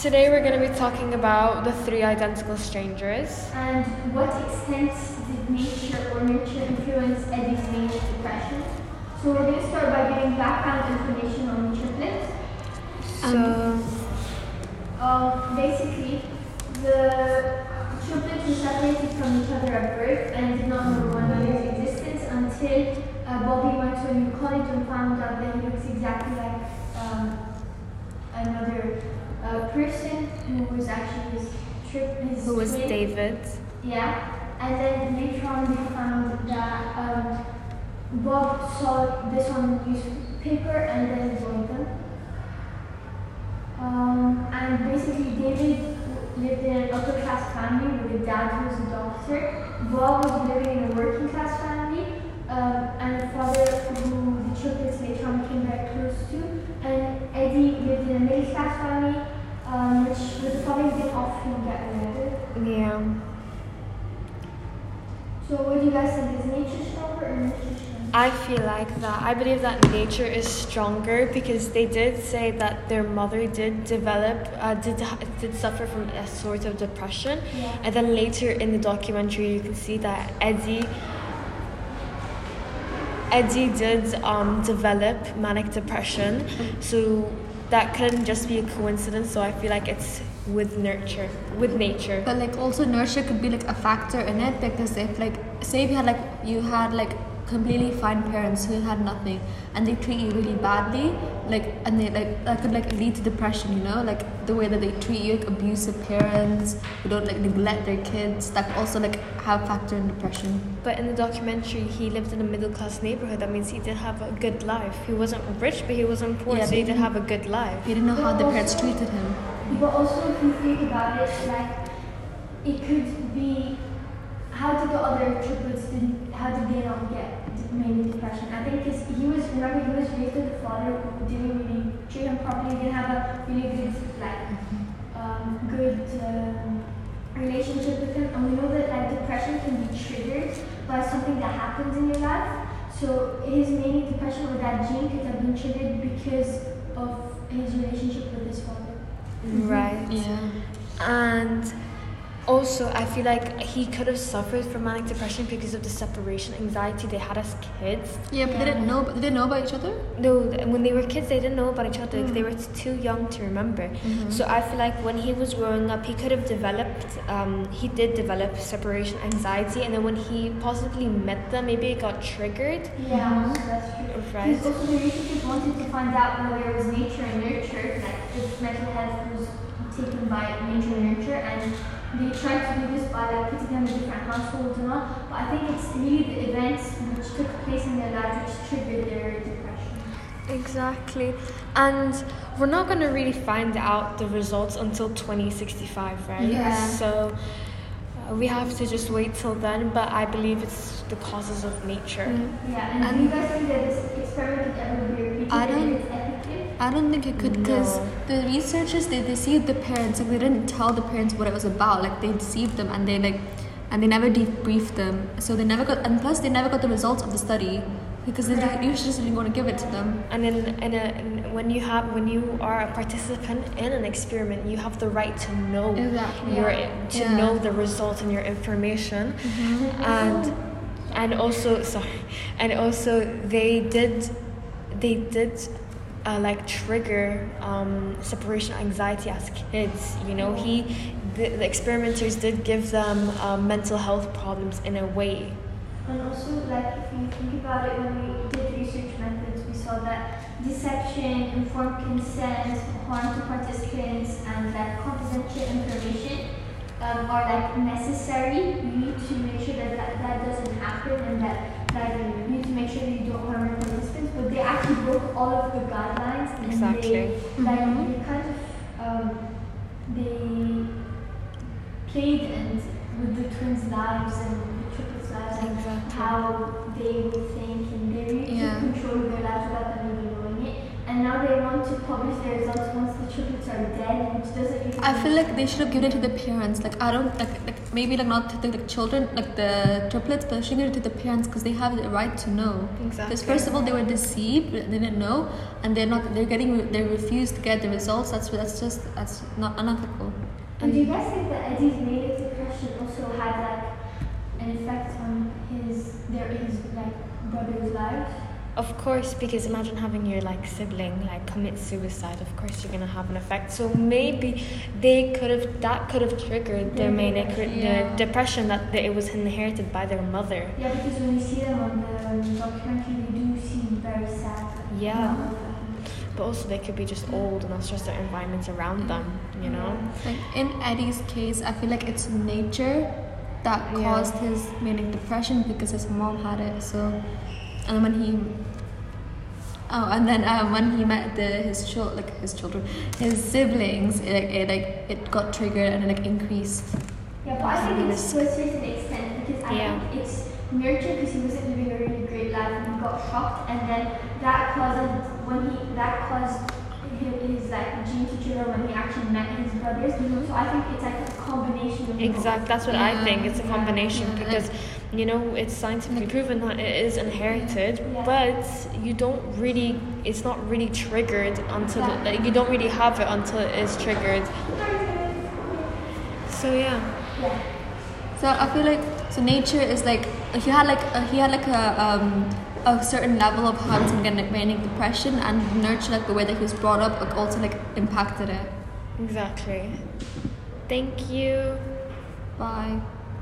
Today we're going to be talking about the three identical strangers. And what extent did nature or nurture influence Eddie's major depression? So we're going to start by giving background information on triplets. So, Uh, basically, the triplets were separated from each other at birth and did not know one another's existence until uh, Bobby went to a new college and found out that he looks exactly like um, another uh, person who was actually his trip his who was twin. David? Yeah, and then later on they found that um, Bob saw this on newspaper and then joined them. Um, and basically David lived in an upper class family with a dad who was a doctor. Bob was living in a working class family um, and a father who the triplets later on became very close to. And Eddie lived in a middle class family um, which with the father didn't often get married. Yeah. So what do you guys think? Is nature stronger or nurture stronger? I feel like that. I believe that nature is stronger because they did say that their mother did develop, uh, did did suffer from a sort of depression, Yeah. and then later in the documentary you can see that Eddie. Eddie did um, develop manic depression, so that couldn't just be a coincidence. So I feel like it's with nurture, with nature. But like also nurture could be like a factor in it because if like say if you had like you had like completely fine parents who had nothing and they treat you really badly like and they like that could like lead to depression you know like the way that they treat you like abusive parents who don't like neglect their kids that also like have factor in depression But in the documentary, he lived in a middle class neighborhood. That means he did have a good life. He wasn't rich, but he wasn't poor, Yeah, so he did he- have a good life. he didn't know how the parents treated him But also, if you think about it, like it could be how did the other triplets didn't, how did they not get manic depression? I think because he was remember he was raised with a father who didn't really treat him properly, didn't have a really good like um, good um, relationship with him, and we know that like depression can be triggered by something that happens in your life. So his manic depression or that gene could have been triggered because of his relationship with his father. Right. yeah And also, I feel like he could have suffered from manic depression because of the separation anxiety they had as kids. yeah but they didn't know but they didn't know about each other No, when they were kids, they didn't know about each other. 'cause They hmm. were too young to remember. Mm-hmm. So I feel like when he was growing up, he could have developed. Um, he did develop separation anxiety, and then when he possibly met them, maybe it got triggered. Yeah, so that's true. Right. Because also the researchers wanted to find out whether it was nature and nurture, like if mental health was taken by nature and nurture, and they try to do this by like putting them in different households and all. But I think it's really the events which took place in their lives which triggered their depression. Exactly. And we're not going to really find out the results until 2065, right? Yeah. So uh, we have to just wait till then, but I believe it's the causes of nature. Yeah, and, do you guys think that this experiment could ever be repeated? I don't-? I don't think it could because No. the researchers they deceived the parents like they didn't tell the parents what it was about like they deceived them and they like and they never debriefed them so they never got and plus they never got the results of the study because the Correct. researchers didn't want to give it to them And in, in, a, in when you have when you are a participant in an experiment, you have the right to know Exactly. your Yeah. to Yeah. know the result and your information, mm-hmm. and and also sorry, and also they did they did uh, like trigger um, separation anxiety as kids. You know, he the, the experimenters did give them um, mental health problems in a way. And also, like, if you think about it, when we did research methods, we saw that deception, informed consent, harm to participants, and like confidential information um, are like necessary. You need to make sure that that, that doesn't happen, and that like you need to make sure that you don't harm they actually broke all of the guidelines, and Exactly. they like they kind of um, they played and with the twins' lives and the triplets' lives and Exactly. how they would think and they really Yeah. took control of their lives without them even knowing it. And now they want to publish their results I feel like they should have given it to the parents. Like I don't like, like maybe like not to the like, children, like the triplets, but they should give it to the parents because they have the right to know. Exactly. Because first of all, they were deceived, they didn't know, and they're not. They're getting. They refused to get the results. That's that's just that's not unethical. And do you guys think that Eddie's manic depression also had like an effect on his their his like brothers' lives? Of course, because imagine having your like sibling like commit suicide. Of course, you're gonna have an effect. So maybe they could have that could have triggered their Yeah. manic Yeah. the depression that that it was inherited by their mother. Yeah, because when you see them on the documentary, they do seem very sad. Yeah. But also they could be just old, and that's just their environments around them. You know. Like in Eddie's case, I feel like it's nature that Yeah. caused his manic depression because his mom had it. So, and when he, oh, and then um, when he met the his chil- like his children, his siblings, it, like it like it got triggered and it like increased. Yeah, but I think it's to a certain extent because I Yeah. think it's nurture because he wasn't living a really great life and he got shocked and then that caused when he that caused his, his like gene to trigger when he actually met his brothers. So I think it's like a combination of both. Exact. That's what I think. It's a combination Yeah. because, you know, it's scientifically proven that it is inherited, Yeah. but you don't really. It's not really triggered until like, you don't really have it until it is triggered. So yeah. Yeah. So I feel like so nature is like he had like a, he had like a um a certain level of how he's gonna manic depression and nurture like the way that he was brought up like, also like impacted it. Exactly. Thank you. Bye.